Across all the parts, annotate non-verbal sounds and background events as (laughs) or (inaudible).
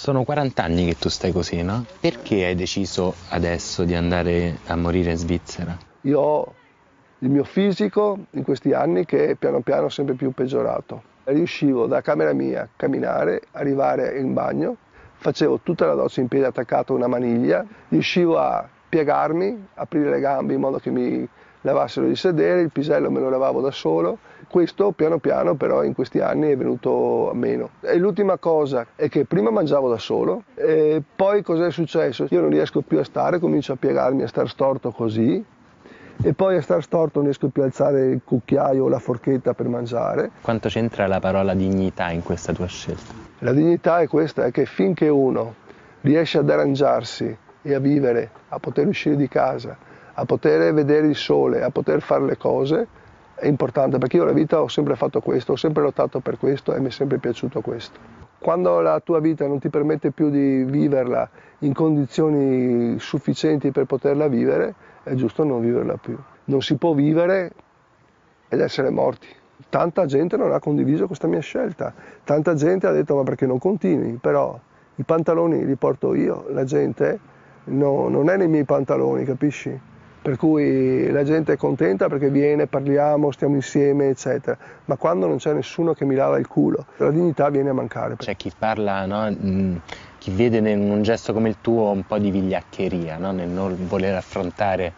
Sono 40 anni che tu stai così, no? Perché hai deciso adesso di andare a morire in Svizzera? Io ho il mio fisico in questi anni che piano piano è sempre più peggiorato. Riuscivo da camera mia a camminare, arrivare in bagno, facevo tutta la doccia in piedi attaccato a una maniglia, riuscivo a piegarmi, aprire le gambe in modo che mi lavassero di sedere, il pisello me lo lavavo da solo. Questo piano piano però in questi anni è venuto a meno. E l'ultima cosa è che prima mangiavo da solo e poi cos'è successo? Io non riesco più a stare, comincio a piegarmi, a stare storto così e poi a star storto non riesco più a alzare il cucchiaio o la forchetta per mangiare. Quanto c'entra la parola dignità in questa tua scelta? La dignità è questa, è che finché uno riesce ad arrangiarsi e a vivere, a poter uscire di casa, a poter vedere il sole, a poter fare le cose, è importante perché io la vita ho sempre fatto questo, ho sempre lottato per questo e mi è sempre piaciuto questo. Quando la tua vita non ti permette più di viverla in condizioni sufficienti per poterla vivere, è giusto non viverla più. Non si può vivere ed essere morti. Tanta gente non ha condiviso questa mia scelta, tanta gente ha detto ma perché non continui, però i pantaloni li porto io, la gente no, non è nei miei pantaloni, capisci? Per cui la gente è contenta perché viene, parliamo, stiamo insieme, eccetera. Ma quando non c'è nessuno che mi lava il culo, la dignità viene a mancare. C'è chi parla, no? Mm, chi vede in un gesto come il tuo un po' di vigliaccheria, no? nel non voler affrontare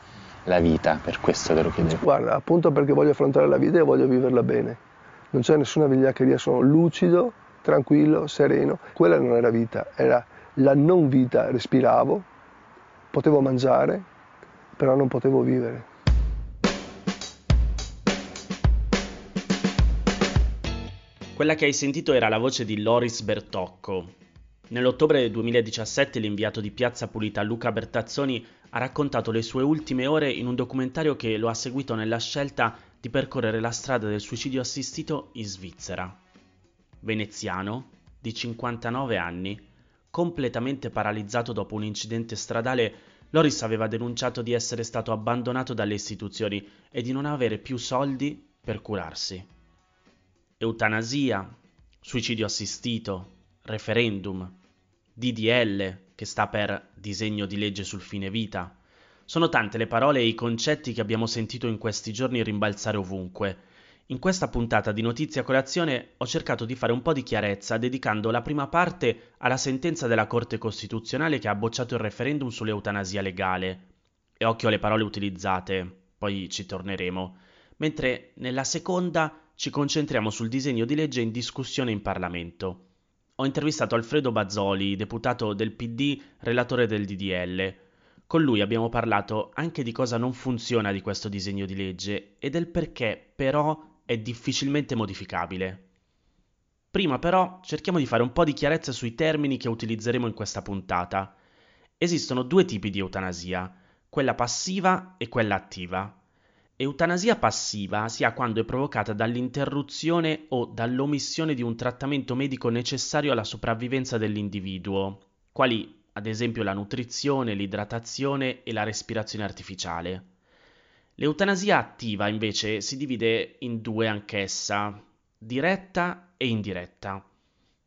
la vita, per questo te lo chiedevo. Guarda, appunto perché voglio affrontare la vita e voglio viverla bene. Non c'è nessuna vigliaccheria, sono lucido, tranquillo, sereno. Quella non era vita, era la non vita, respiravo, potevo mangiare, però non potevo vivere. Quella che hai sentito era la voce di Loris Bertocco. Nell'ottobre del 2017 l'inviato di Piazza Pulita Luca Bertazzoni ha raccontato le sue ultime ore in un documentario che lo ha seguito nella scelta di percorrere la strada del suicidio assistito in Svizzera. Veneziano, di 59 anni, completamente paralizzato dopo un incidente stradale Loris aveva denunciato di essere stato abbandonato dalle istituzioni e di non avere più soldi per curarsi. Eutanasia, suicidio assistito, referendum, DDL, che sta per disegno di legge sul fine vita. Sono tante le parole e i concetti che abbiamo sentito in questi giorni rimbalzare ovunque in questa puntata di Notizia Colazione ho cercato di fare un po' di chiarezza dedicando la prima parte alla sentenza della Corte Costituzionale che ha bocciato il referendum sull'eutanasia legale. E occhio alle parole utilizzate, poi ci torneremo. Mentre nella seconda ci concentriamo sul disegno di legge in discussione in Parlamento. Ho intervistato Alfredo Bazzoli, deputato del PD, relatore del DDL. Con lui abbiamo parlato anche di cosa non funziona di questo disegno di legge e del perché però è difficilmente modificabile. Prima però cerchiamo di fare un po' di chiarezza sui termini che utilizzeremo in questa puntata. Esistono due tipi di eutanasia, quella passiva e quella attiva. Eutanasia passiva si ha quando è provocata dall'interruzione o dall'omissione di un trattamento medico necessario alla sopravvivenza dell'individuo, quali ad esempio la nutrizione, l'idratazione e la respirazione artificiale. L'eutanasia attiva invece si divide in due anch'essa, diretta e indiretta.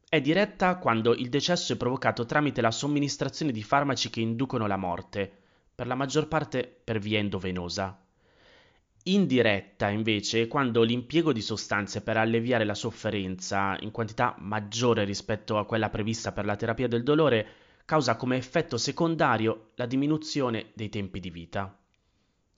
È diretta quando il decesso è provocato tramite la somministrazione di farmaci che inducono la morte, per la maggior parte per via endovenosa. Indiretta invece quando l'impiego di sostanze per alleviare la sofferenza in quantità maggiore rispetto a quella prevista per la terapia del dolore causa come effetto secondario la diminuzione dei tempi di vita.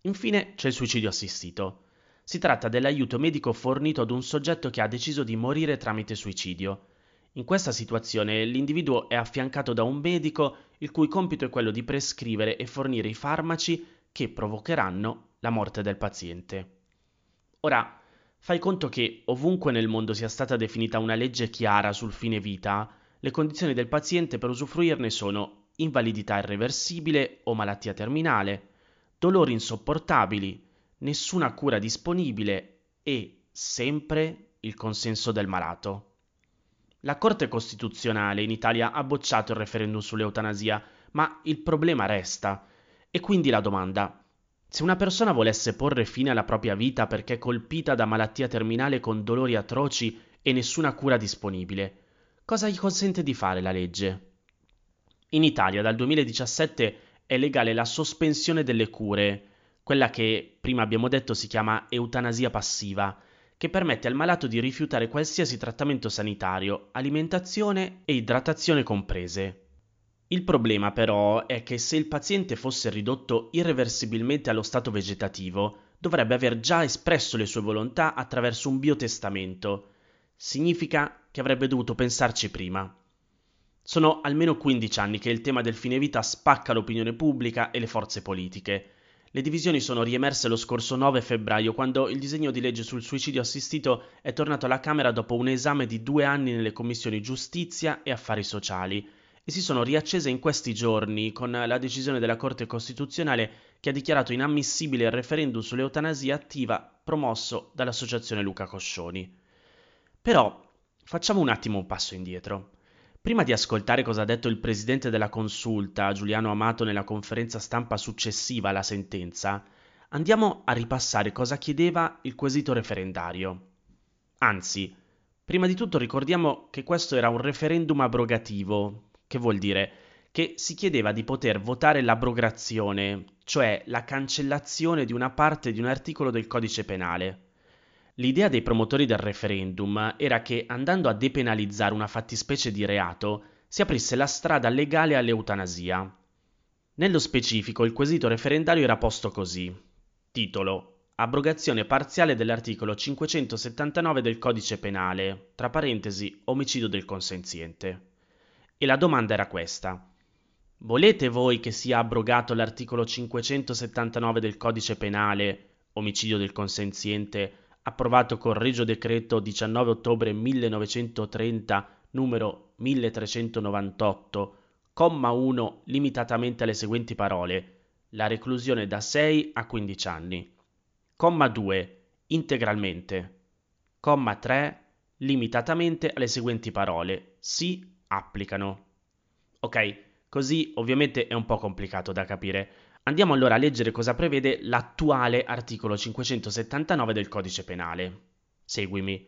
Infine c'è il suicidio assistito. Si tratta dell'aiuto medico fornito ad un soggetto che ha deciso di morire tramite suicidio. In questa situazione l'individuo è affiancato da un medico il cui compito è quello di prescrivere e fornire i farmaci che provocheranno la morte del paziente. Ora, fai conto che ovunque nel mondo sia stata definita una legge chiara sul fine vita, le condizioni del paziente per usufruirne sono invalidità irreversibile o malattia terminale, dolori insopportabili, nessuna cura disponibile e sempre il consenso del malato. La Corte Costituzionale in Italia ha bocciato il referendum sull'eutanasia, ma il problema resta. E quindi la domanda, se una persona volesse porre fine alla propria vita perché è colpita da malattia terminale con dolori atroci e nessuna cura disponibile, cosa gli consente di fare la legge? In Italia dal 2017 è legale la sospensione delle cure, quella che prima abbiamo detto si chiama eutanasia passiva, che permette al malato di rifiutare qualsiasi trattamento sanitario, alimentazione e idratazione comprese. Il problema però è che se il paziente fosse ridotto irreversibilmente allo stato vegetativo, dovrebbe aver già espresso le sue volontà attraverso un biotestamento. Significa che avrebbe dovuto pensarci prima. Sono almeno 15 anni che il tema del fine vita spacca l'opinione pubblica e le forze politiche. Le divisioni sono riemerse lo scorso 9 febbraio, quando il disegno di legge sul suicidio assistito è tornato alla Camera dopo un esame di due anni nelle commissioni giustizia e affari sociali, e si sono riaccese in questi giorni con la decisione della Corte Costituzionale che ha dichiarato inammissibile il referendum sull'eutanasia attiva promosso dall'associazione Luca Coscioni. Però facciamo un attimo un passo indietro. Prima di ascoltare cosa ha detto il presidente della consulta, Giuliano Amato, nella conferenza stampa successiva alla sentenza, andiamo a ripassare cosa chiedeva il quesito referendario. Anzi, prima di tutto ricordiamo che questo era un referendum abrogativo, che vuol dire che si chiedeva di poter votare l'abrogazione, cioè la cancellazione di una parte di un articolo del codice penale. L'idea dei promotori del referendum era che andando a depenalizzare una fattispecie di reato si aprisse la strada legale all'eutanasia. Nello specifico il quesito referendario era posto così. Titolo Abrogazione parziale dell'articolo 579 del codice penale, tra parentesi omicidio del consenziente. E la domanda era questa. Volete voi che sia abrogato l'articolo 579 del codice penale, omicidio del consenziente, approvato con Regio Decreto 19 ottobre 1930 numero 1398, comma 1 limitatamente alle seguenti parole, la reclusione da 6 a 15 anni. Comma 2 integralmente. Comma 3 limitatamente alle seguenti parole, si applicano. Ok, così ovviamente è un po' complicato da capire, Andiamo allora a leggere cosa prevede l'attuale articolo 579 del codice penale. Seguimi.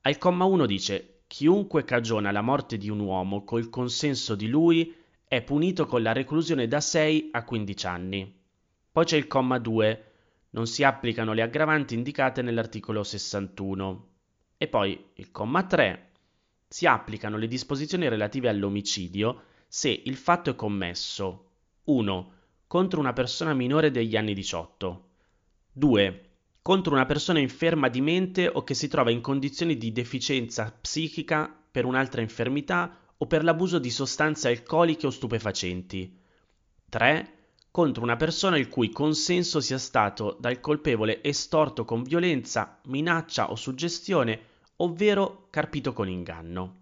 Al comma 1 dice chiunque cagiona la morte di un uomo col consenso di lui è punito con la reclusione da 6 a 15 anni. Poi c'è il comma 2 non si applicano le aggravanti indicate nell'articolo 61. E poi il comma 3 si applicano le disposizioni relative all'omicidio se il fatto è commesso 1 contro una persona minore degli anni 18. 2. Contro una persona inferma di mente o che si trova in condizioni di deficienza psichica per un'altra infermità o per l'abuso di sostanze alcoliche o stupefacenti. 3. Contro una persona il cui consenso sia stato dal colpevole estorto con violenza, minaccia o suggestione, ovvero carpito con inganno.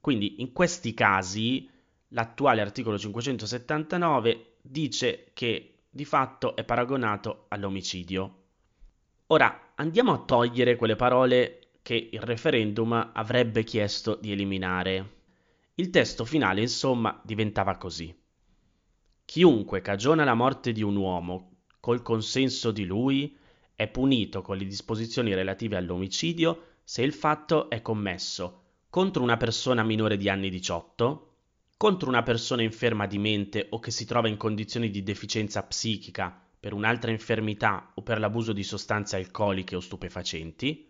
Quindi in questi casi l'attuale articolo 579 dice che di fatto è paragonato all'omicidio. Ora andiamo a togliere quelle parole che il referendum avrebbe chiesto di eliminare. Il testo finale, insomma, diventava così. Chiunque cagiona la morte di un uomo col consenso di lui è punito con le disposizioni relative all'omicidio se il fatto è commesso contro una persona minore di anni 18, contro una persona inferma di mente o che si trova in condizioni di deficienza psichica per un'altra infermità o per l'abuso di sostanze alcoliche o stupefacenti,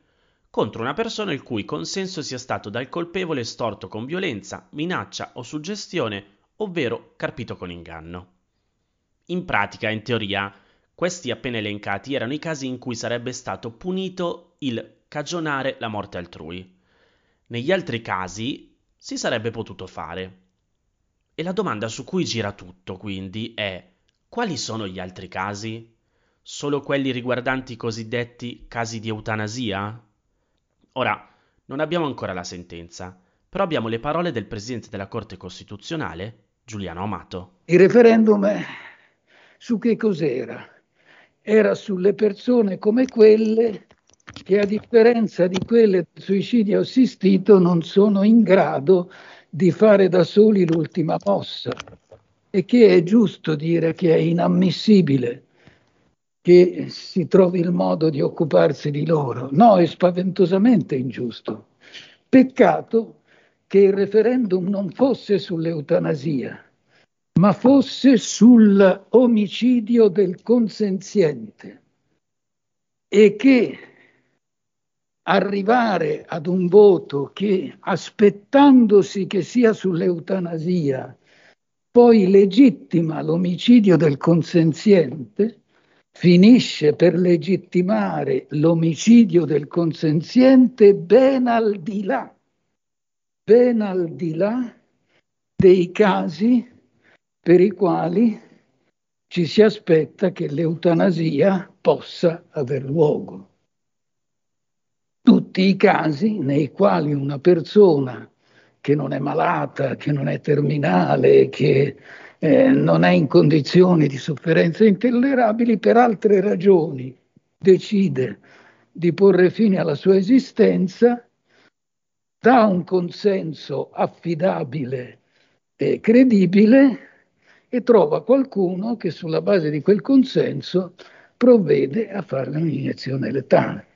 contro una persona il cui consenso sia stato dal colpevole estorto con violenza, minaccia o suggestione, ovvero carpito con inganno. In pratica, in teoria, questi appena elencati erano i casi in cui sarebbe stato punito il cagionare la morte altrui. Negli altri casi si sarebbe potuto fare. E la domanda su cui gira tutto, quindi, è quali sono gli altri casi? Solo quelli riguardanti i cosiddetti casi di eutanasia? Ora, non abbiamo ancora la sentenza, però abbiamo le parole del Presidente della Corte Costituzionale, Giuliano Amato. Il referendum su che cos'era? Era sulle persone come quelle che a differenza di quelle del suicidio assistito non sono in grado di fare da soli l'ultima mossa e che è giusto dire che è inammissibile che si trovi il modo di occuparsi di loro. No, è spaventosamente ingiusto. Peccato che il referendum non fosse sull'eutanasia, ma fosse sull'omicidio del consenziente e che arrivare ad un voto che aspettandosi che sia sull'eutanasia poi legittima l'omicidio del consenziente, finisce per legittimare l'omicidio del consenziente ben al di là, ben al di là dei casi per i quali ci si aspetta che l'eutanasia possa aver luogo. Tutti i casi nei quali una persona che non è malata, che non è terminale, che eh, non è in condizioni di sofferenza intollerabili, per altre ragioni decide di porre fine alla sua esistenza, dà un consenso affidabile e credibile e trova qualcuno che sulla base di quel consenso provvede a farle un'iniezione letale.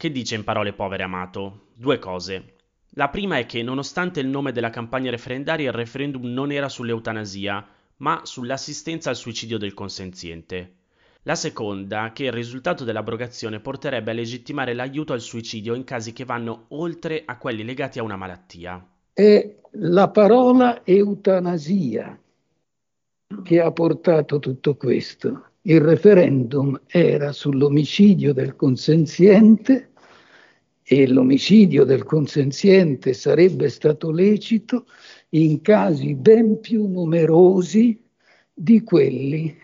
Che dice in parole povere Amato? Due cose. La prima è che nonostante il nome della campagna referendaria il referendum non era sull'eutanasia, ma sull'assistenza al suicidio del consenziente. La seconda, che il risultato dell'abrogazione porterebbe a legittimare l'aiuto al suicidio in casi che vanno oltre a quelli legati a una malattia. È la parola eutanasia che ha portato tutto questo. Il referendum era sull'omicidio del consenziente e l'omicidio del consenziente sarebbe stato lecito in casi ben più numerosi di quelli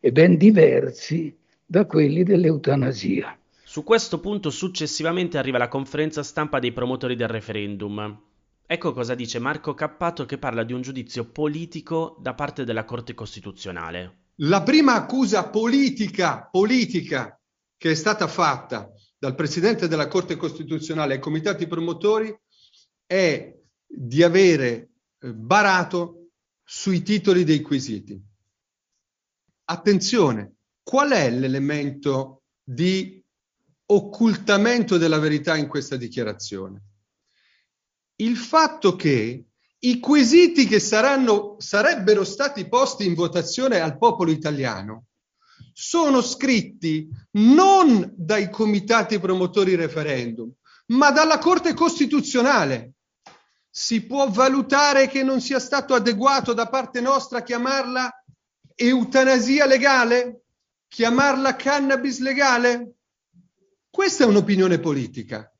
e ben diversi da quelli dell'eutanasia. Su questo punto successivamente arriva la conferenza stampa dei promotori del referendum, Ecco cosa dice Marco Cappato che parla di un giudizio politico da parte della Corte Costituzionale. La prima accusa politica, politica che è stata fatta dal Presidente della Corte Costituzionale ai comitati promotori è di avere eh, barato sui titoli dei quesiti. Attenzione, qual è l'elemento di occultamento della verità in questa dichiarazione? il fatto che i quesiti che saranno, sarebbero stati posti in votazione al popolo italiano sono scritti non dai comitati promotori referendum, ma dalla Corte Costituzionale. Si può valutare che non sia stato adeguato da parte nostra chiamarla eutanasia legale? Chiamarla cannabis legale? Questa è un'opinione politica.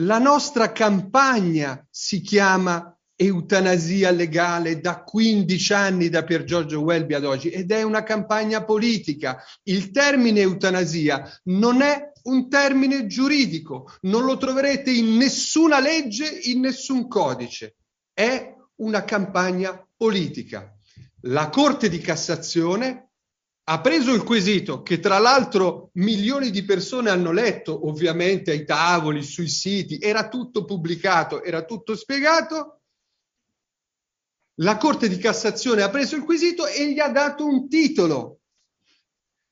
La nostra campagna si chiama eutanasia legale da 15 anni da Pier Giorgio Welby ad oggi ed è una campagna politica. Il termine eutanasia non è un termine giuridico, non lo troverete in nessuna legge, in nessun codice. È una campagna politica. La Corte di Cassazione ha preso il quesito che tra l'altro milioni di persone hanno letto ovviamente ai tavoli, sui siti, era tutto pubblicato, era tutto spiegato. La Corte di Cassazione ha preso il quesito e gli ha dato un titolo.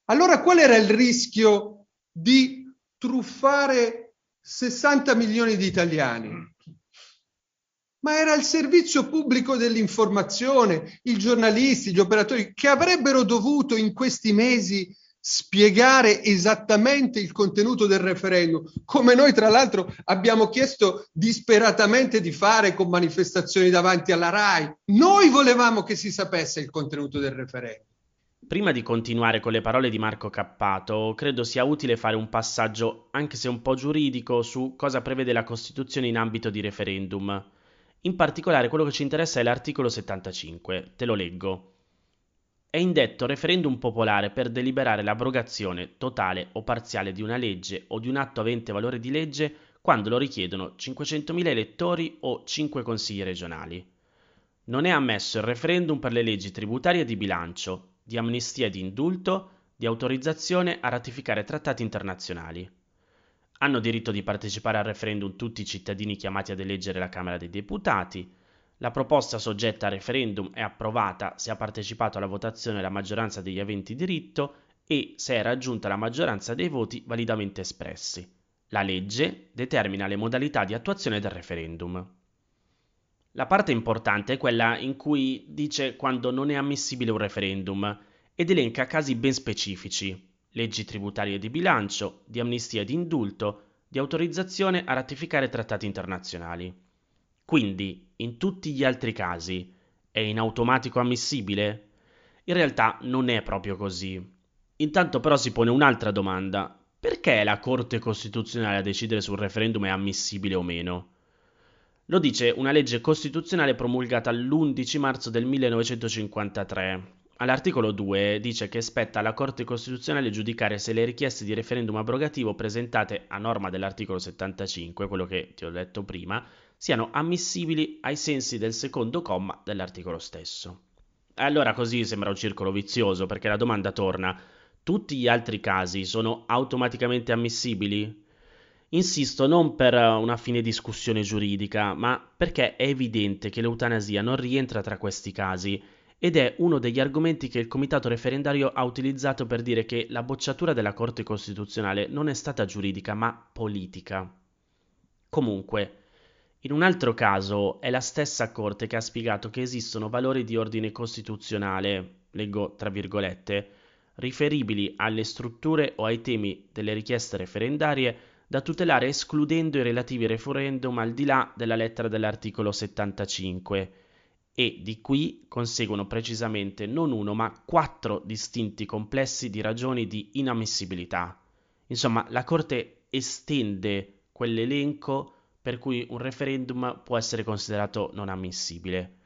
Allora qual era il rischio di truffare 60 milioni di italiani? ma era il servizio pubblico dell'informazione, i giornalisti, gli operatori che avrebbero dovuto in questi mesi spiegare esattamente il contenuto del referendum, come noi tra l'altro abbiamo chiesto disperatamente di fare con manifestazioni davanti alla RAI. Noi volevamo che si sapesse il contenuto del referendum. Prima di continuare con le parole di Marco Cappato, credo sia utile fare un passaggio, anche se un po' giuridico, su cosa prevede la Costituzione in ambito di referendum. In particolare quello che ci interessa è l'articolo 75, te lo leggo. È indetto referendum popolare per deliberare l'abrogazione totale o parziale di una legge o di un atto avente valore di legge quando lo richiedono 500.000 elettori o 5 consigli regionali. Non è ammesso il referendum per le leggi tributarie di bilancio, di amnistia e di indulto, di autorizzazione a ratificare trattati internazionali. Hanno diritto di partecipare al referendum tutti i cittadini chiamati ad eleggere la Camera dei Deputati. La proposta soggetta a referendum è approvata se ha partecipato alla votazione la maggioranza degli aventi diritto e se è raggiunta la maggioranza dei voti validamente espressi. La legge determina le modalità di attuazione del referendum. La parte importante è quella in cui dice quando non è ammissibile un referendum ed elenca casi ben specifici, leggi tributarie di bilancio, di amnistia e di indulto, di autorizzazione a ratificare trattati internazionali. Quindi, in tutti gli altri casi, è in automatico ammissibile? In realtà non è proprio così. Intanto però si pone un'altra domanda. Perché è la Corte Costituzionale a decidere se un referendum è ammissibile o meno? Lo dice una legge costituzionale promulgata l'11 marzo del 1953. All'articolo 2 dice che spetta alla Corte Costituzionale giudicare se le richieste di referendum abrogativo presentate a norma dell'articolo 75, quello che ti ho detto prima, siano ammissibili ai sensi del secondo comma dell'articolo stesso. Allora così sembra un circolo vizioso perché la domanda torna tutti gli altri casi sono automaticamente ammissibili? Insisto non per una fine discussione giuridica, ma perché è evidente che l'eutanasia non rientra tra questi casi ed è uno degli argomenti che il comitato referendario ha utilizzato per dire che la bocciatura della Corte Costituzionale non è stata giuridica ma politica. Comunque, in un altro caso è la stessa Corte che ha spiegato che esistono valori di ordine costituzionale, leggo tra virgolette, riferibili alle strutture o ai temi delle richieste referendarie da tutelare escludendo i relativi referendum al di là della lettera dell'articolo 75 e di qui conseguono precisamente non uno ma quattro distinti complessi di ragioni di inammissibilità. Insomma, la Corte estende quell'elenco per cui un referendum può essere considerato non ammissibile.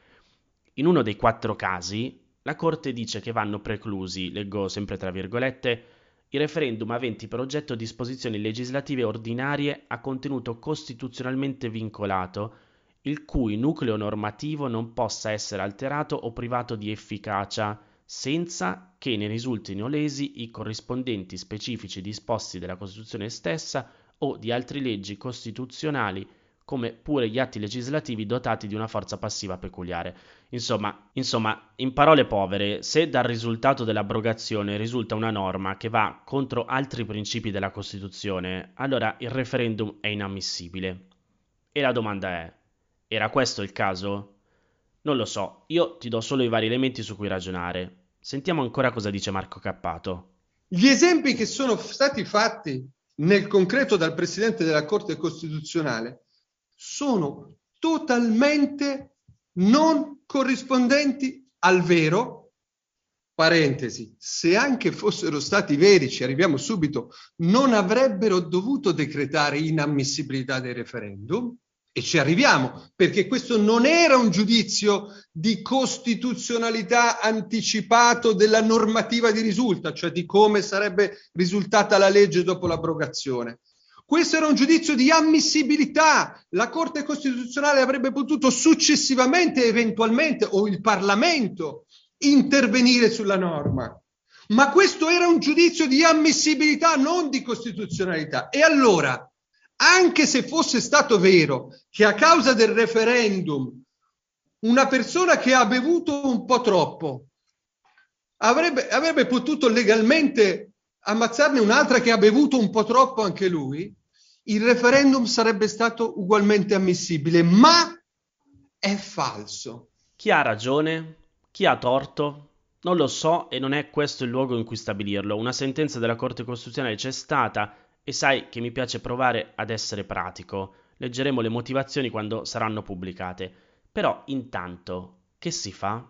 In uno dei quattro casi, la Corte dice che vanno preclusi, leggo sempre tra virgolette, i referendum aventi per oggetto disposizioni legislative ordinarie a contenuto costituzionalmente vincolato, il cui nucleo normativo non possa essere alterato o privato di efficacia, senza che ne risultino lesi i corrispondenti specifici disposti della Costituzione stessa o di altre leggi costituzionali come pure gli atti legislativi dotati di una forza passiva peculiare. Insomma, insomma, in parole povere, se dal risultato dell'abrogazione risulta una norma che va contro altri principi della Costituzione, allora il referendum è inammissibile. E la domanda è, era questo il caso? Non lo so, io ti do solo i vari elementi su cui ragionare. Sentiamo ancora cosa dice Marco Cappato. Gli esempi che sono stati fatti nel concreto dal Presidente della Corte Costituzionale sono totalmente non corrispondenti al vero. Parentesi, se anche fossero stati veri, ci arriviamo subito, non avrebbero dovuto decretare inammissibilità dei referendum. E ci arriviamo, perché questo non era un giudizio di costituzionalità anticipato della normativa di risulta, cioè di come sarebbe risultata la legge dopo l'abrogazione. Questo era un giudizio di ammissibilità. La Corte Costituzionale avrebbe potuto successivamente, eventualmente, o il Parlamento, intervenire sulla norma. Ma questo era un giudizio di ammissibilità, non di costituzionalità. E allora, anche se fosse stato vero che a causa del referendum una persona che ha bevuto un po' troppo avrebbe, avrebbe potuto legalmente ammazzarne un'altra che ha bevuto un po' troppo anche lui, il referendum sarebbe stato ugualmente ammissibile, ma è falso. Chi ha ragione? Chi ha torto? Non lo so e non è questo il luogo in cui stabilirlo. Una sentenza della Corte Costituzionale c'è stata e sai che mi piace provare ad essere pratico. Leggeremo le motivazioni quando saranno pubblicate. Però intanto, che si fa?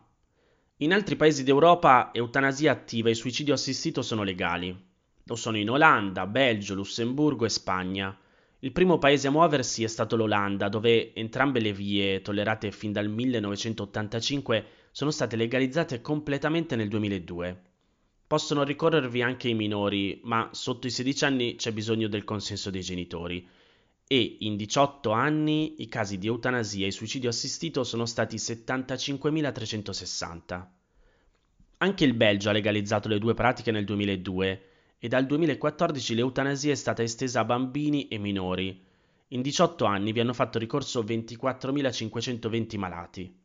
In altri paesi d'Europa eutanasia attiva e suicidio assistito sono legali. Lo sono in Olanda, Belgio, Lussemburgo e Spagna. Il primo paese a muoversi è stato l'Olanda, dove entrambe le vie, tollerate fin dal 1985, sono state legalizzate completamente nel 2002. Possono ricorrervi anche i minori, ma sotto i 16 anni c'è bisogno del consenso dei genitori. E in 18 anni i casi di eutanasia e suicidio assistito sono stati 75.360. Anche il Belgio ha legalizzato le due pratiche nel 2002 e dal 2014 l'eutanasia è stata estesa a bambini e minori. In 18 anni vi hanno fatto ricorso 24.520 malati.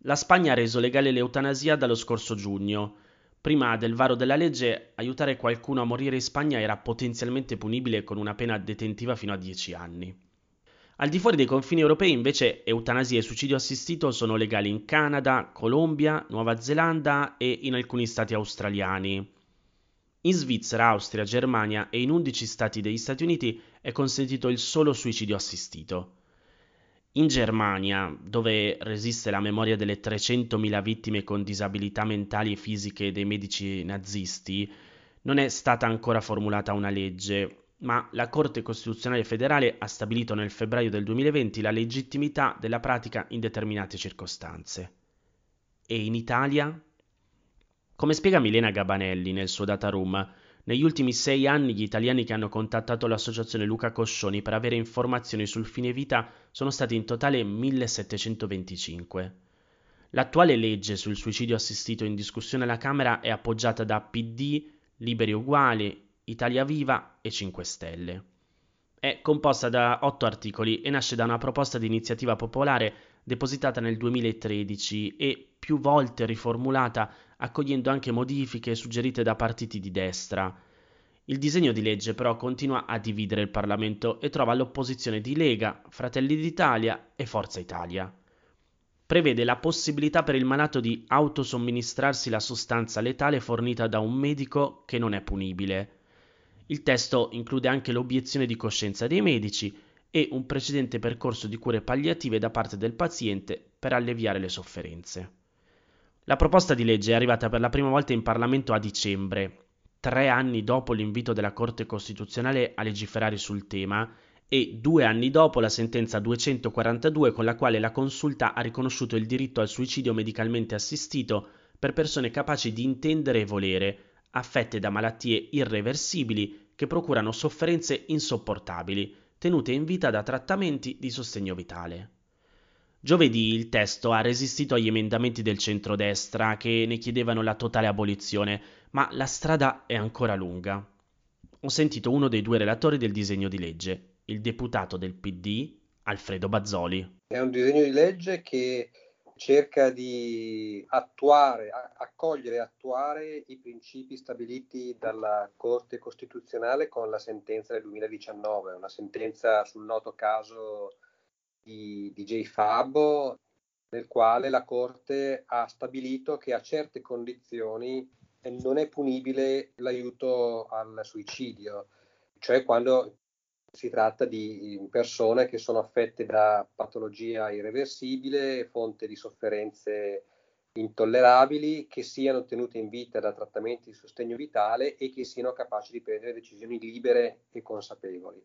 La Spagna ha reso legale l'eutanasia dallo scorso giugno. Prima del varo della legge, aiutare qualcuno a morire in Spagna era potenzialmente punibile con una pena detentiva fino a 10 anni. Al di fuori dei confini europei invece eutanasia e suicidio assistito sono legali in Canada, Colombia, Nuova Zelanda e in alcuni stati australiani. In Svizzera, Austria, Germania e in 11 stati degli Stati Uniti è consentito il solo suicidio assistito. In Germania, dove resiste la memoria delle 300.000 vittime con disabilità mentali e fisiche dei medici nazisti, non è stata ancora formulata una legge, ma la Corte Costituzionale federale ha stabilito nel febbraio del 2020 la legittimità della pratica in determinate circostanze. E in Italia? Come spiega Milena Gabanelli nel suo data room, negli ultimi sei anni gli italiani che hanno contattato l'associazione Luca Coscioni per avere informazioni sul fine vita sono stati in totale 1725. L'attuale legge sul suicidio assistito in discussione alla Camera è appoggiata da PD, Liberi Uguali, Italia Viva e 5 Stelle. È composta da otto articoli e nasce da una proposta di iniziativa popolare depositata nel 2013 e più volte riformulata accogliendo anche modifiche suggerite da partiti di destra. Il disegno di legge però continua a dividere il Parlamento e trova l'opposizione di Lega, Fratelli d'Italia e Forza Italia. Prevede la possibilità per il malato di autosomministrarsi la sostanza letale fornita da un medico che non è punibile. Il testo include anche l'obiezione di coscienza dei medici e un precedente percorso di cure palliative da parte del paziente per alleviare le sofferenze. La proposta di legge è arrivata per la prima volta in Parlamento a dicembre, tre anni dopo l'invito della Corte Costituzionale a legiferare sul tema e due anni dopo la sentenza 242 con la quale la Consulta ha riconosciuto il diritto al suicidio medicalmente assistito per persone capaci di intendere e volere, affette da malattie irreversibili che procurano sofferenze insopportabili, tenute in vita da trattamenti di sostegno vitale. Giovedì il testo ha resistito agli emendamenti del centrodestra che ne chiedevano la totale abolizione, ma la strada è ancora lunga. Ho sentito uno dei due relatori del disegno di legge, il deputato del PD, Alfredo Bazzoli. È un disegno di legge che cerca di attuare, accogliere e attuare i principi stabiliti dalla Corte Costituzionale con la sentenza del 2019, una sentenza sul noto caso di, di J. Fabbo, nel quale la Corte ha stabilito che a certe condizioni non è punibile l'aiuto al suicidio, cioè quando si tratta di persone che sono affette da patologia irreversibile, fonte di sofferenze intollerabili, che siano tenute in vita da trattamenti di sostegno vitale e che siano capaci di prendere decisioni libere e consapevoli.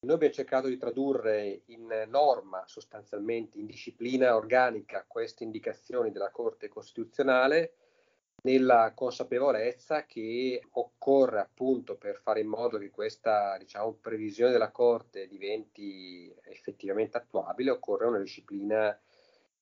Noi abbiamo cercato di tradurre in norma, sostanzialmente in disciplina organica, queste indicazioni della Corte Costituzionale nella consapevolezza che occorre appunto per fare in modo che questa diciamo, previsione della Corte diventi effettivamente attuabile, occorre una disciplina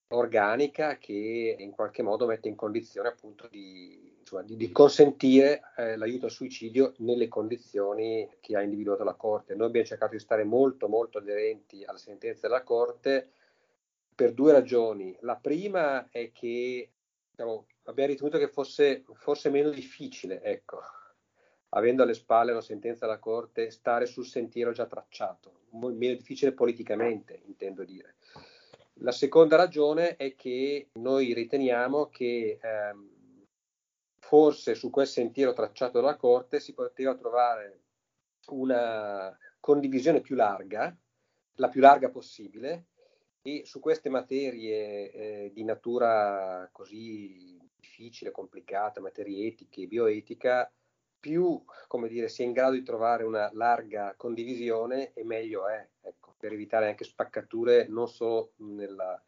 organica che in qualche modo mette in condizione appunto di, insomma, di, di consentire eh, l'aiuto al suicidio nelle condizioni che ha individuato la Corte. Noi abbiamo cercato di stare molto molto aderenti alla sentenza della Corte per due ragioni. La prima è che diciamo, abbiamo ritenuto che fosse forse meno difficile, ecco, avendo alle spalle una sentenza della Corte, stare sul sentiero già tracciato, meno difficile politicamente, intendo dire. La seconda ragione è che noi riteniamo che ehm, forse su quel sentiero tracciato dalla Corte si poteva trovare una condivisione più larga, la più larga possibile, e su queste materie eh, di natura così difficile, complicata, materie etiche, bioetica, più come dire, si è in grado di trovare una larga condivisione e meglio è, ecco, per evitare anche spaccature non solo nella,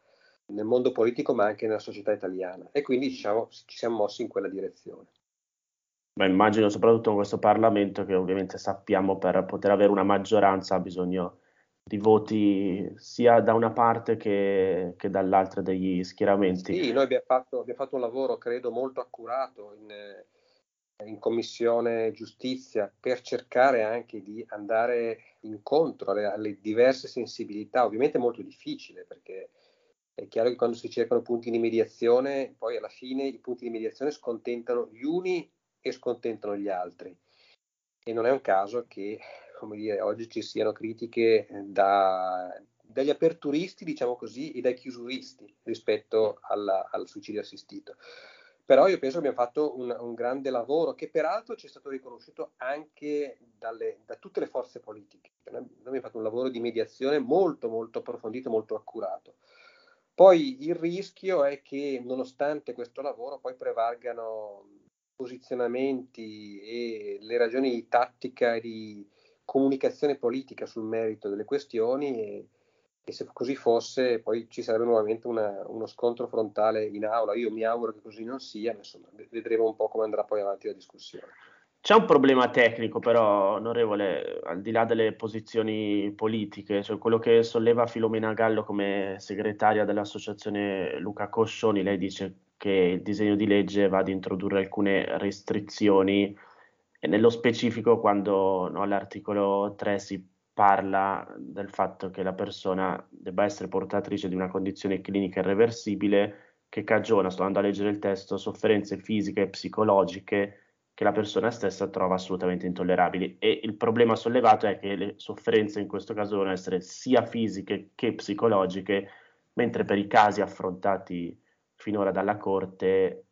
nel mondo politico ma anche nella società italiana. E quindi diciamo, ci siamo mossi in quella direzione. Ma immagino soprattutto in questo Parlamento che ovviamente sappiamo per poter avere una maggioranza ha bisogno di voti sia da una parte che, che dall'altra degli schieramenti. Sì, noi abbiamo fatto, abbiamo fatto un lavoro, credo, molto accurato in, in, Commissione Giustizia per cercare anche di andare incontro alle, alle diverse sensibilità. Ovviamente è molto difficile perché è chiaro che quando si cercano punti di mediazione, poi alla fine i punti di mediazione scontentano gli uni e scontentano gli altri. E non è un caso che come dire, oggi ci siano critiche eh, da dagli aperturisti, diciamo così, e dai chiusuristi rispetto alla, al suicidio assistito. Però io penso che abbiamo fatto un, un, grande lavoro che peraltro ci è stato riconosciuto anche dalle, da tutte le forze politiche. Noi abbiamo fatto un lavoro di mediazione molto molto approfondito, molto accurato. Poi il rischio è che nonostante questo lavoro poi prevalgano posizionamenti e le ragioni di tattica e di comunicazione politica sul merito delle questioni e, e se così fosse poi ci sarebbe nuovamente una, uno scontro frontale in aula. Io mi auguro che così non sia, ma insomma vedremo un po' come andrà poi avanti la discussione. C'è un problema tecnico però, onorevole, al di là delle posizioni politiche, cioè quello che solleva Filomena Gallo come segretaria dell'associazione Luca Coscioni, lei dice che il disegno di legge va ad introdurre alcune restrizioni e nello specifico quando no, all'articolo 3 si parla del fatto che la persona debba essere portatrice di una condizione clinica irreversibile che cagiona, sto andando a leggere il testo, sofferenze fisiche e psicologiche che la persona stessa trova assolutamente intollerabili. E il problema sollevato è che le sofferenze in questo caso devono essere sia fisiche che psicologiche, mentre per i casi affrontati finora dalla Corte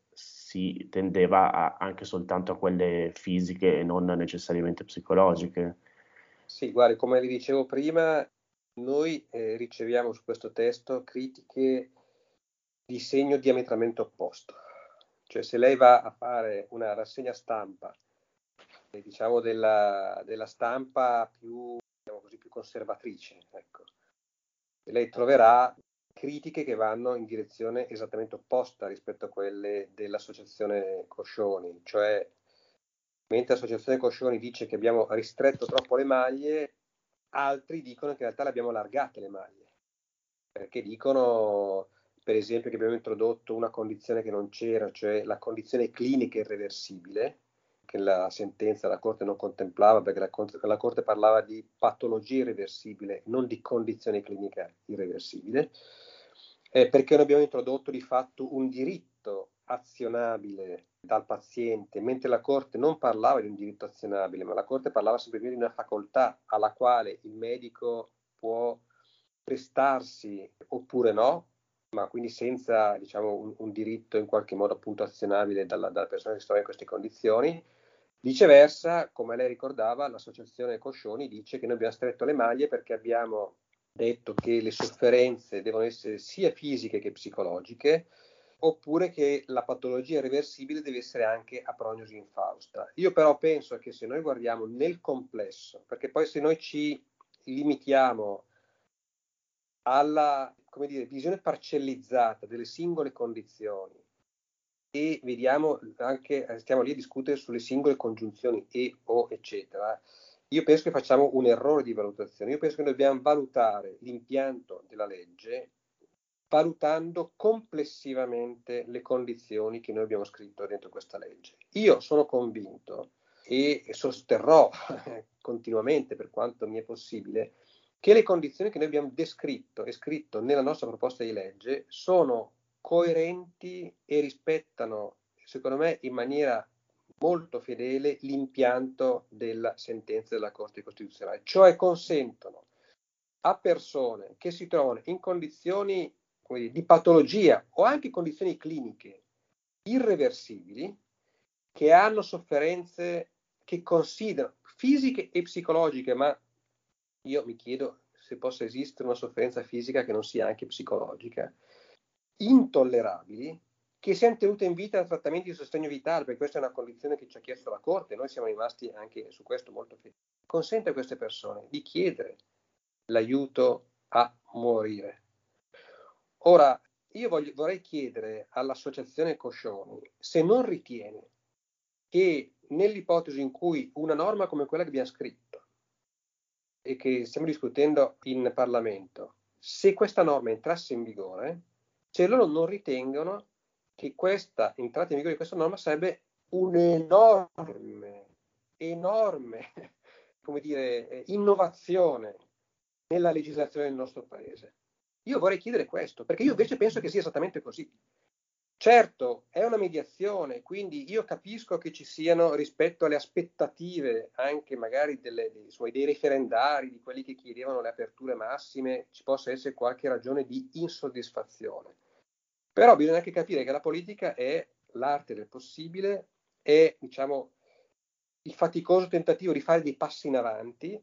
si tendeva a, anche soltanto a quelle fisiche e non necessariamente psicologiche. Sì, guardi, come vi dicevo prima, noi eh, riceviamo su questo testo critiche di segno diametralmente opposto. Cioè se lei va a fare una rassegna stampa, eh, diciamo della, della stampa più, diciamo così, più conservatrice, ecco, lei troverà critiche che vanno in direzione esattamente opposta rispetto a quelle dell'associazione Coscioni, cioè mentre l'associazione Coscioni dice che abbiamo ristretto troppo le maglie, altri dicono che in realtà le abbiamo allargate le maglie, perché dicono per esempio che abbiamo introdotto una condizione che non c'era, cioè la condizione clinica irreversibile, che la sentenza della Corte non contemplava perché la, la Corte parlava di patologia irreversibile, non di condizione clinica irreversibile eh, perché noi abbiamo introdotto di fatto un diritto azionabile dal paziente, mentre la Corte non parlava di un diritto azionabile, ma la Corte parlava semplicemente di una facoltà alla quale il medico può prestarsi oppure no, ma quindi senza diciamo, un, un, diritto in qualche modo appunto azionabile dalla, dalla persona che si trova in queste condizioni. Viceversa, come lei ricordava, l'associazione Coscioni dice che noi abbiamo stretto le maglie perché abbiamo detto che le sofferenze devono essere sia fisiche che psicologiche, oppure che la patologia irreversibile deve essere anche a prognosi infausta. Io però penso che se noi guardiamo nel complesso, perché poi se noi ci limitiamo alla dire, visione parcellizzata delle singole condizioni e vediamo anche, stiamo lì a discutere sulle singole congiunzioni e o eccetera, io penso che facciamo un errore di valutazione. Io penso che dobbiamo valutare l'impianto della legge valutando complessivamente le condizioni che noi abbiamo scritto dentro questa legge. Io sono convinto e sosterrò (laughs) continuamente per quanto mi è possibile che le condizioni che noi abbiamo descritto e scritto nella nostra proposta di legge sono coerenti e rispettano, secondo me, in maniera molto fedele l'impianto della sentenza della Corte Costituzionale, cioè consentono a persone che si trovano in condizioni dire, di patologia o anche condizioni cliniche irreversibili, che hanno sofferenze che considerano fisiche e psicologiche, ma io mi chiedo se possa esistere una sofferenza fisica che non sia anche psicologica, intollerabili, che siano tenute in vita da trattamenti di sostegno vitale, perché questa è una condizione che ci ha chiesto la Corte, noi siamo rimasti anche su questo molto felici, consente a queste persone di chiedere l'aiuto a morire. Ora, io voglio, vorrei chiedere all'associazione Coscioni se non ritiene che nell'ipotesi in cui una norma come quella che abbiamo scritto e che stiamo discutendo in Parlamento, se questa norma entrasse in vigore, se loro non ritengono che questa entrata in vigore di questa norma sarebbe un'enorme, enorme, (laughs) come dire, innovazione nella legislazione del nostro paese. Io vorrei chiedere questo, perché io invece penso che sia esattamente così. Certo, è una mediazione, quindi io capisco che ci siano rispetto alle aspettative anche magari delle, dei, dei referendari, di quelli che chiedevano le aperture massime, ci possa essere qualche ragione di insoddisfazione. Però bisogna anche capire che la politica è l'arte del possibile, è diciamo, il faticoso tentativo di fare dei passi in avanti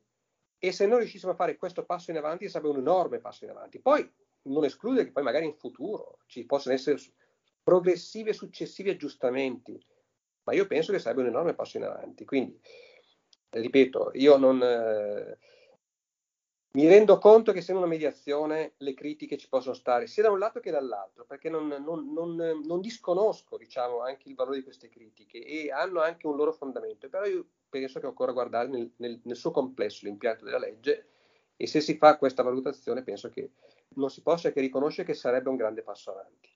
e se noi riuscissimo a fare questo passo in avanti sarebbe un enorme passo in avanti. Poi non esclude che poi magari in futuro ci possano essere progressivi e successivi aggiustamenti, ma io penso che sarebbe un enorme passo in avanti. Quindi, ripeto, io non... Eh, mi rendo conto che essendo una mediazione le critiche ci possono stare sia da un lato che dall'altro, perché non, non, non, non disconosco diciamo, anche il valore di queste critiche e hanno anche un loro fondamento, però io penso che occorra guardare nel, nel, nel suo complesso l'impianto della legge e se si fa questa valutazione penso che non si possa che riconoscere che sarebbe un grande passo avanti.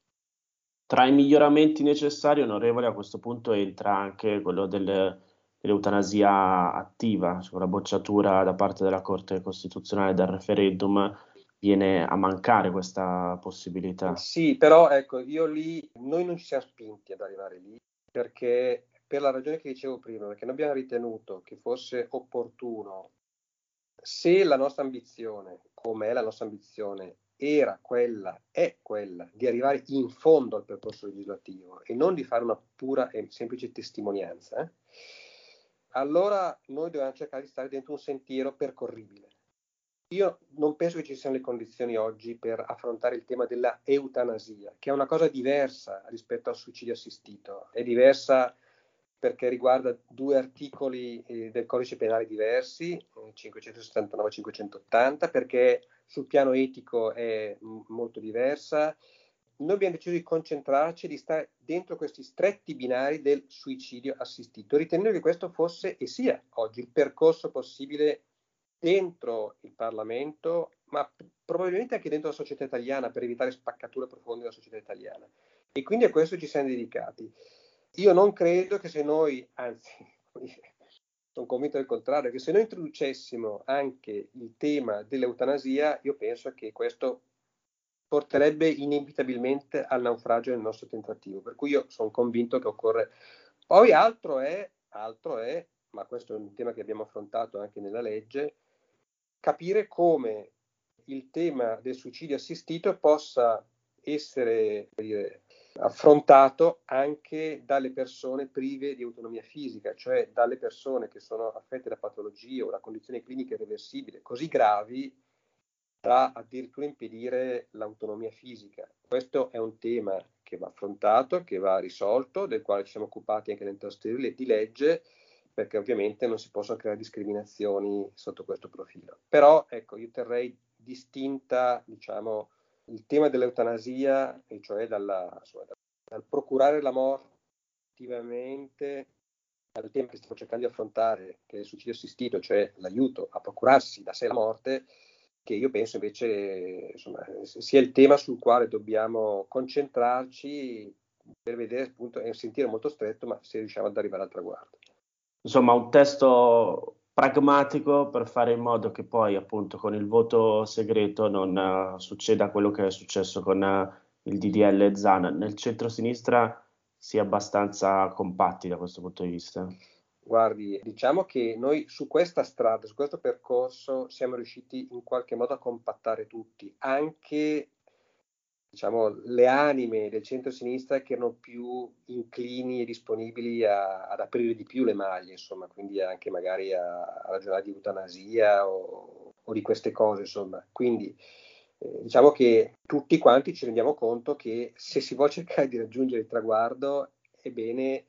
Tra i miglioramenti necessari, onorevole, a questo punto entra anche quello del, dell'eutanasia attiva, cioè la bocciatura da parte della Corte Costituzionale del referendum viene a mancare questa possibilità. Sì, però ecco, io lì, noi non ci siamo spinti ad arrivare lì perché per la ragione che dicevo prima, perché noi abbiamo ritenuto che fosse opportuno, se la nostra ambizione, come è la nostra ambizione, era quella, è quella di arrivare in fondo al percorso legislativo e non di fare una pura e semplice testimonianza, eh? allora noi dobbiamo cercare di stare dentro un sentiero percorribile. Io non penso che ci siano le condizioni oggi per affrontare il tema della eutanasia, che è una cosa diversa rispetto al suicidio assistito, è diversa perché riguarda due articoli eh, del codice penale diversi, 579 e 580, perché sul piano etico è m- molto diversa. Noi abbiamo deciso di concentrarci, di stare dentro questi stretti binari del suicidio assistito, ritenendo che questo fosse e sia oggi il percorso possibile dentro il Parlamento, ma probabilmente anche dentro la società italiana per evitare spaccature profonde della società italiana. E quindi a questo ci siamo dedicati. Io non credo che se noi, anzi, (laughs) sono convinto del contrario, che se noi introducessimo anche il tema dell'eutanasia, io penso che questo porterebbe inevitabilmente al naufragio del nostro tentativo. Per cui io sono convinto che occorre. Poi altro è, altro è, ma questo è un tema che abbiamo affrontato anche nella legge, capire come il tema del suicidio assistito possa essere dire, affrontato anche dalle persone prive di autonomia fisica, cioè dalle persone che sono affette da patologie o da condizioni cliniche irreversibili così gravi da addirittura impedire l'autonomia fisica. Questo è un tema che va affrontato, che va risolto, del quale ci siamo occupati anche nel testo di legge, perché ovviamente non si possono creare discriminazioni sotto questo profilo. Però ecco, io terrei distinta, diciamo, il tema dell'eutanasia, e cioè dalla, insomma, dal procurare la morte attivamente al tema che stiamo cercando di affrontare, che è il suicidio assistito, cioè l'aiuto a procurarsi da sé la morte, che io penso invece insomma, sia il tema sul quale dobbiamo concentrarci per vedere appunto, è un sentiero molto stretto, ma se riusciamo ad arrivare al traguardo. Insomma, un testo pragmatico per fare in modo che poi appunto con il voto segreto non uh, succeda quello che è successo con uh, il DDL Zan. Nel centro-sinistra si è abbastanza compatti da questo punto di vista. Guardi, diciamo che noi su questa strada, su questo percorso, siamo riusciti in qualche modo a compattare tutti, anche diciamo, le anime del centro-sinistra che erano più inclini e disponibili a, ad aprire di più le maglie, insomma, quindi anche magari a, a ragionare di eutanasia o, o, di queste cose, insomma. Quindi eh, diciamo che tutti quanti ci rendiamo conto che se si vuole cercare di raggiungere il traguardo è bene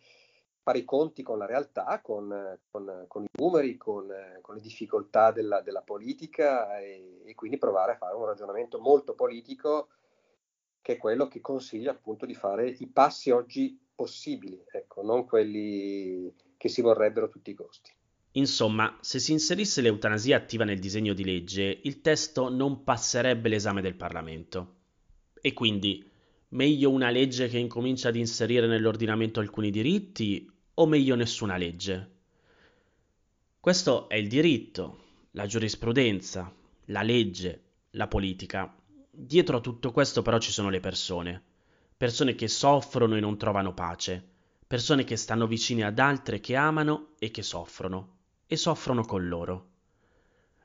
fare i conti con la realtà, con, con, con i numeri, con, con, le difficoltà della, della politica e, e quindi provare a fare un ragionamento molto politico che è quello che consiglia appunto di fare i passi oggi possibili, ecco, non quelli che si vorrebbero a tutti i costi. Insomma, se si inserisse l'eutanasia attiva nel disegno di legge, il testo non passerebbe l'esame del Parlamento. E quindi, meglio una legge che incomincia ad inserire nell'ordinamento alcuni diritti o meglio nessuna legge? Questo è il diritto, la giurisprudenza, la legge, la politica. Dietro a tutto questo però ci sono le persone, persone che soffrono e non trovano pace, persone che stanno vicine ad altre che amano e che soffrono, e soffrono con loro.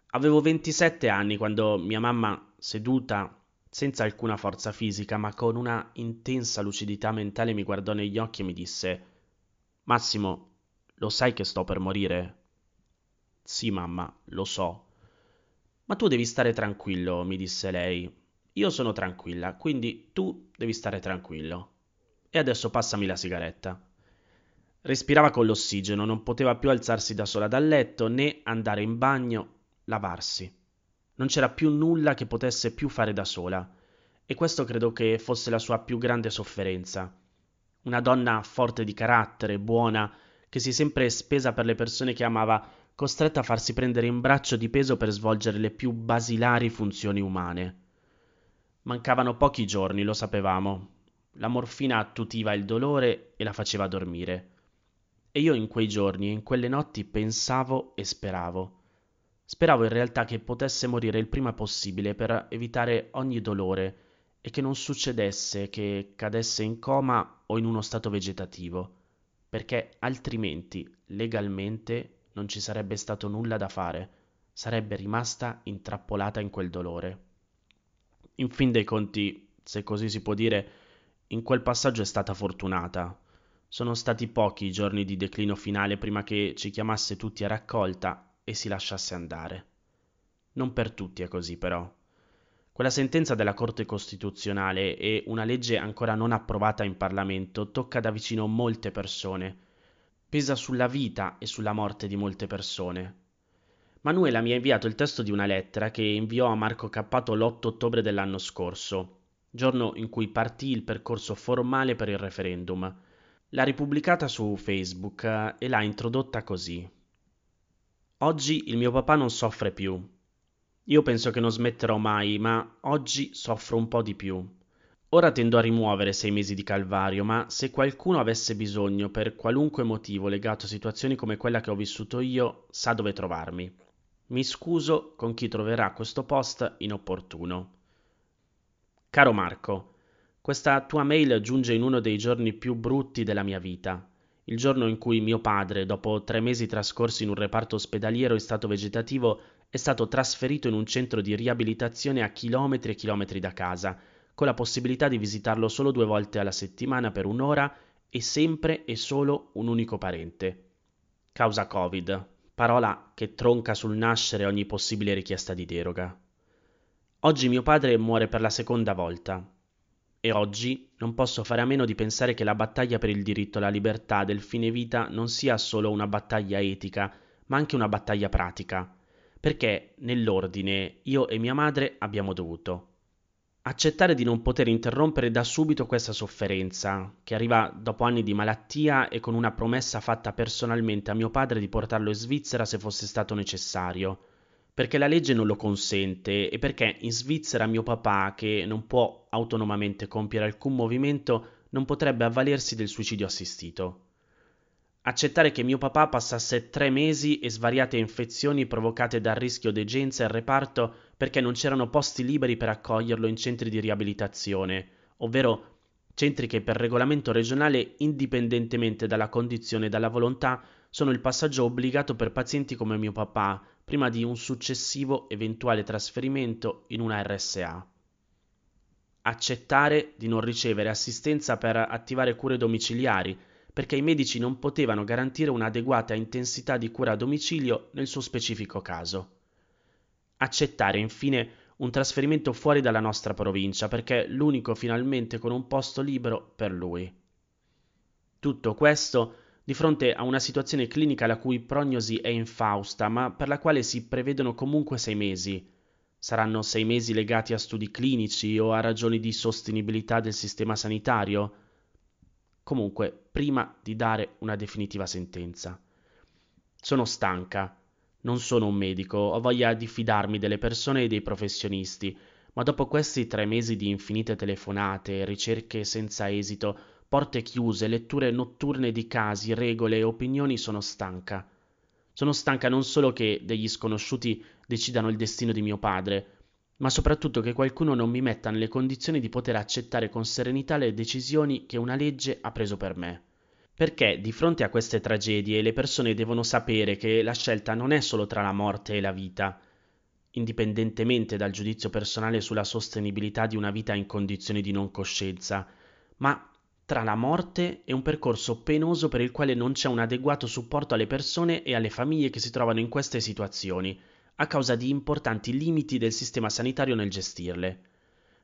Avevo 27 anni quando mia mamma, seduta, senza alcuna forza fisica, ma con una intensa lucidità mentale, mi guardò negli occhi e mi disse Massimo, lo sai che sto per morire? Sì, mamma, lo so. Ma tu devi stare tranquillo, mi disse lei. Io sono tranquilla, quindi tu devi stare tranquillo. E adesso passami la sigaretta. Respirava con l'ossigeno, non poteva più alzarsi da sola dal letto né andare in bagno, lavarsi. Non c'era più nulla che potesse più fare da sola, e questo credo che fosse la sua più grande sofferenza. Una donna forte di carattere, buona, che si è sempre spesa per le persone che amava costretta a farsi prendere in braccio di peso per svolgere le più basilari funzioni umane. Mancavano pochi giorni, lo sapevamo. La morfina attutiva il dolore e la faceva dormire. E io in quei giorni e in quelle notti pensavo e speravo. Speravo in realtà che potesse morire il prima possibile per evitare ogni dolore e che non succedesse che cadesse in coma o in uno stato vegetativo, perché altrimenti legalmente non ci sarebbe stato nulla da fare, sarebbe rimasta intrappolata in quel dolore. In fin dei conti, se così si può dire, in quel passaggio è stata fortunata. Sono stati pochi i giorni di declino finale prima che ci chiamasse tutti a raccolta e si lasciasse andare. Non per tutti è così, però. Quella sentenza della Corte Costituzionale e una legge ancora non approvata in Parlamento tocca da vicino molte persone pesa sulla vita e sulla morte di molte persone. Manuela mi ha inviato il testo di una lettera che inviò a Marco Cappato l'8 ottobre dell'anno scorso, giorno in cui partì il percorso formale per il referendum. L'ha ripubblicata su Facebook eh, e l'ha introdotta così. Oggi il mio papà non soffre più. Io penso che non smetterò mai, ma oggi soffro un po' di più. Ora tendo a rimuovere sei mesi di calvario, ma se qualcuno avesse bisogno, per qualunque motivo legato a situazioni come quella che ho vissuto io, sa dove trovarmi. Mi scuso con chi troverà questo post inopportuno. Caro Marco, questa tua mail giunge in uno dei giorni più brutti della mia vita, il giorno in cui mio padre, dopo tre mesi trascorsi in un reparto ospedaliero in stato vegetativo, è stato trasferito in un centro di riabilitazione a chilometri e chilometri da casa, con la possibilità di visitarlo solo due volte alla settimana per un'ora e sempre e solo un unico parente. Causa Covid, parola che tronca sul nascere ogni possibile richiesta di deroga. Oggi mio padre muore per la seconda volta. E oggi non posso fare a meno di pensare che la battaglia per il diritto alla libertà del fine vita non sia solo una battaglia etica, ma anche una battaglia pratica, perché nell'ordine io e mia madre abbiamo dovuto accettare di non poter interrompere da subito questa sofferenza, che arriva dopo anni di malattia e con una promessa fatta personalmente a mio padre di portarlo in Svizzera se fosse stato necessario, perché la legge non lo consente e perché in Svizzera mio papà, che non può autonomamente compiere alcun movimento, non potrebbe avvalersi del suicidio assistito. Accettare che mio papà passasse tre mesi e svariate infezioni provocate dal rischio degenza al reparto perché non c'erano posti liberi per accoglierlo in centri di riabilitazione, ovvero centri che per regolamento regionale, indipendentemente dalla condizione e dalla volontà, sono il passaggio obbligato per pazienti come mio papà, prima di un successivo eventuale trasferimento in una RSA. Accettare di non ricevere assistenza per attivare cure domiciliari, perché i medici non potevano garantire un'adeguata intensità di cura a domicilio nel suo specifico caso. Accettare infine un trasferimento fuori dalla nostra provincia, perché l'unico finalmente con un posto libero per lui. Tutto questo di fronte a una situazione clinica la cui prognosi è infausta, ma per la quale si prevedono comunque sei mesi. Saranno sei mesi legati a studi clinici o a ragioni di sostenibilità del sistema sanitario? Comunque prima di dare una definitiva sentenza. Sono stanca, non sono un medico, ho voglia di fidarmi delle persone e dei professionisti, ma dopo questi tre mesi di infinite telefonate, ricerche senza esito, porte chiuse, letture notturne di casi, regole e opinioni, sono stanca. Sono stanca non solo che degli sconosciuti decidano il destino di mio padre, ma soprattutto che qualcuno non mi metta nelle condizioni di poter accettare con serenità le decisioni che una legge ha preso per me. Perché di fronte a queste tragedie le persone devono sapere che la scelta non è solo tra la morte e la vita, indipendentemente dal giudizio personale sulla sostenibilità di una vita in condizioni di non coscienza, ma tra la morte e un percorso penoso per il quale non c'è un adeguato supporto alle persone e alle famiglie che si trovano in queste situazioni, a causa di importanti limiti del sistema sanitario nel gestirle.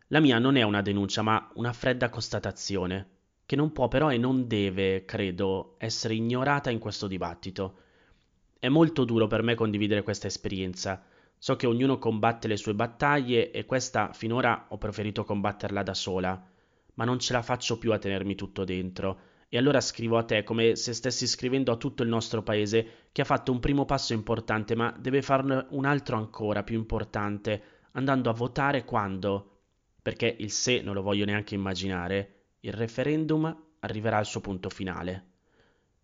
La mia non è una denuncia, ma una fredda constatazione che non può però e non deve, credo, essere ignorata in questo dibattito. È molto duro per me condividere questa esperienza. So che ognuno combatte le sue battaglie e questa finora ho preferito combatterla da sola, ma non ce la faccio più a tenermi tutto dentro. E allora scrivo a te come se stessi scrivendo a tutto il nostro paese che ha fatto un primo passo importante, ma deve farne un altro ancora più importante, andando a votare quando? Perché il se non lo voglio neanche immaginare il referendum arriverà al suo punto finale.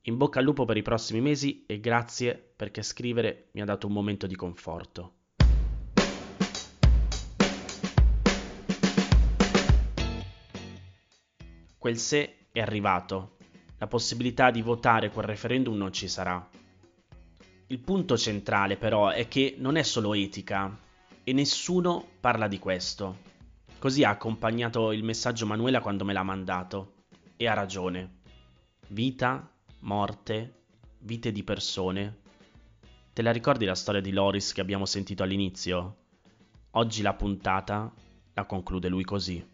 In bocca al lupo per i prossimi mesi e grazie perché scrivere mi ha dato un momento di conforto. Quel se è arrivato. La possibilità di votare quel referendum non ci sarà. Il punto centrale però è che non è solo etica e nessuno parla di questo. Così ha accompagnato il messaggio Manuela quando me l'ha mandato. E ha ragione. Vita, morte, vite di persone. Te la ricordi la storia di Loris che abbiamo sentito all'inizio? Oggi la puntata la conclude lui così.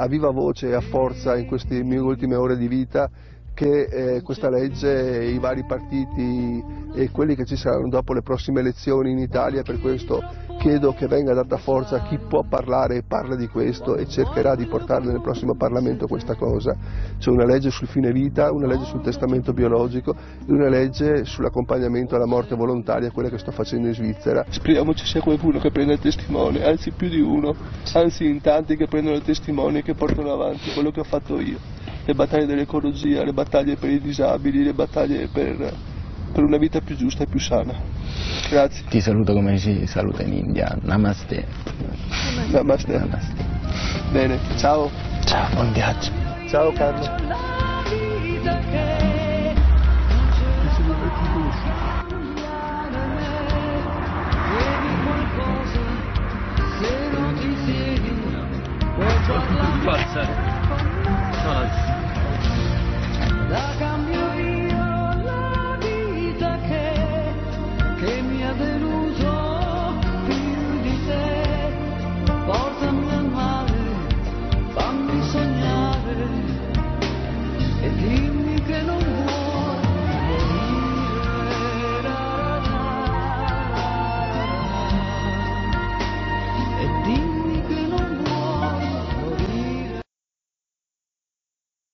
A viva voce e a forza in queste mie ultime ore di vita che eh, questa legge, i vari partiti e quelli che ci saranno dopo le prossime elezioni in Italia per questo chiedo che venga data forza a chi può parlare e parla di questo e cercherà di portare nel prossimo Parlamento questa cosa. C'è una legge sul fine vita, una legge sul testamento biologico e una legge sull'accompagnamento alla morte volontaria, quella che sto facendo in Svizzera. Speriamo ci sia qualcuno che prenda il testimone, anzi più di uno, anzi in tanti che prendono il testimone e che portano avanti quello che ho fatto io le battaglie dell'ecologia, le battaglie per i disabili, le battaglie per, per una vita più giusta e più sana. Grazie. Ti saluto come si saluta in India. Namaste. Namaste. Namaste. Bene, ciao. Ciao, buon viaggio. Ciao Carlo. Forza. like I'm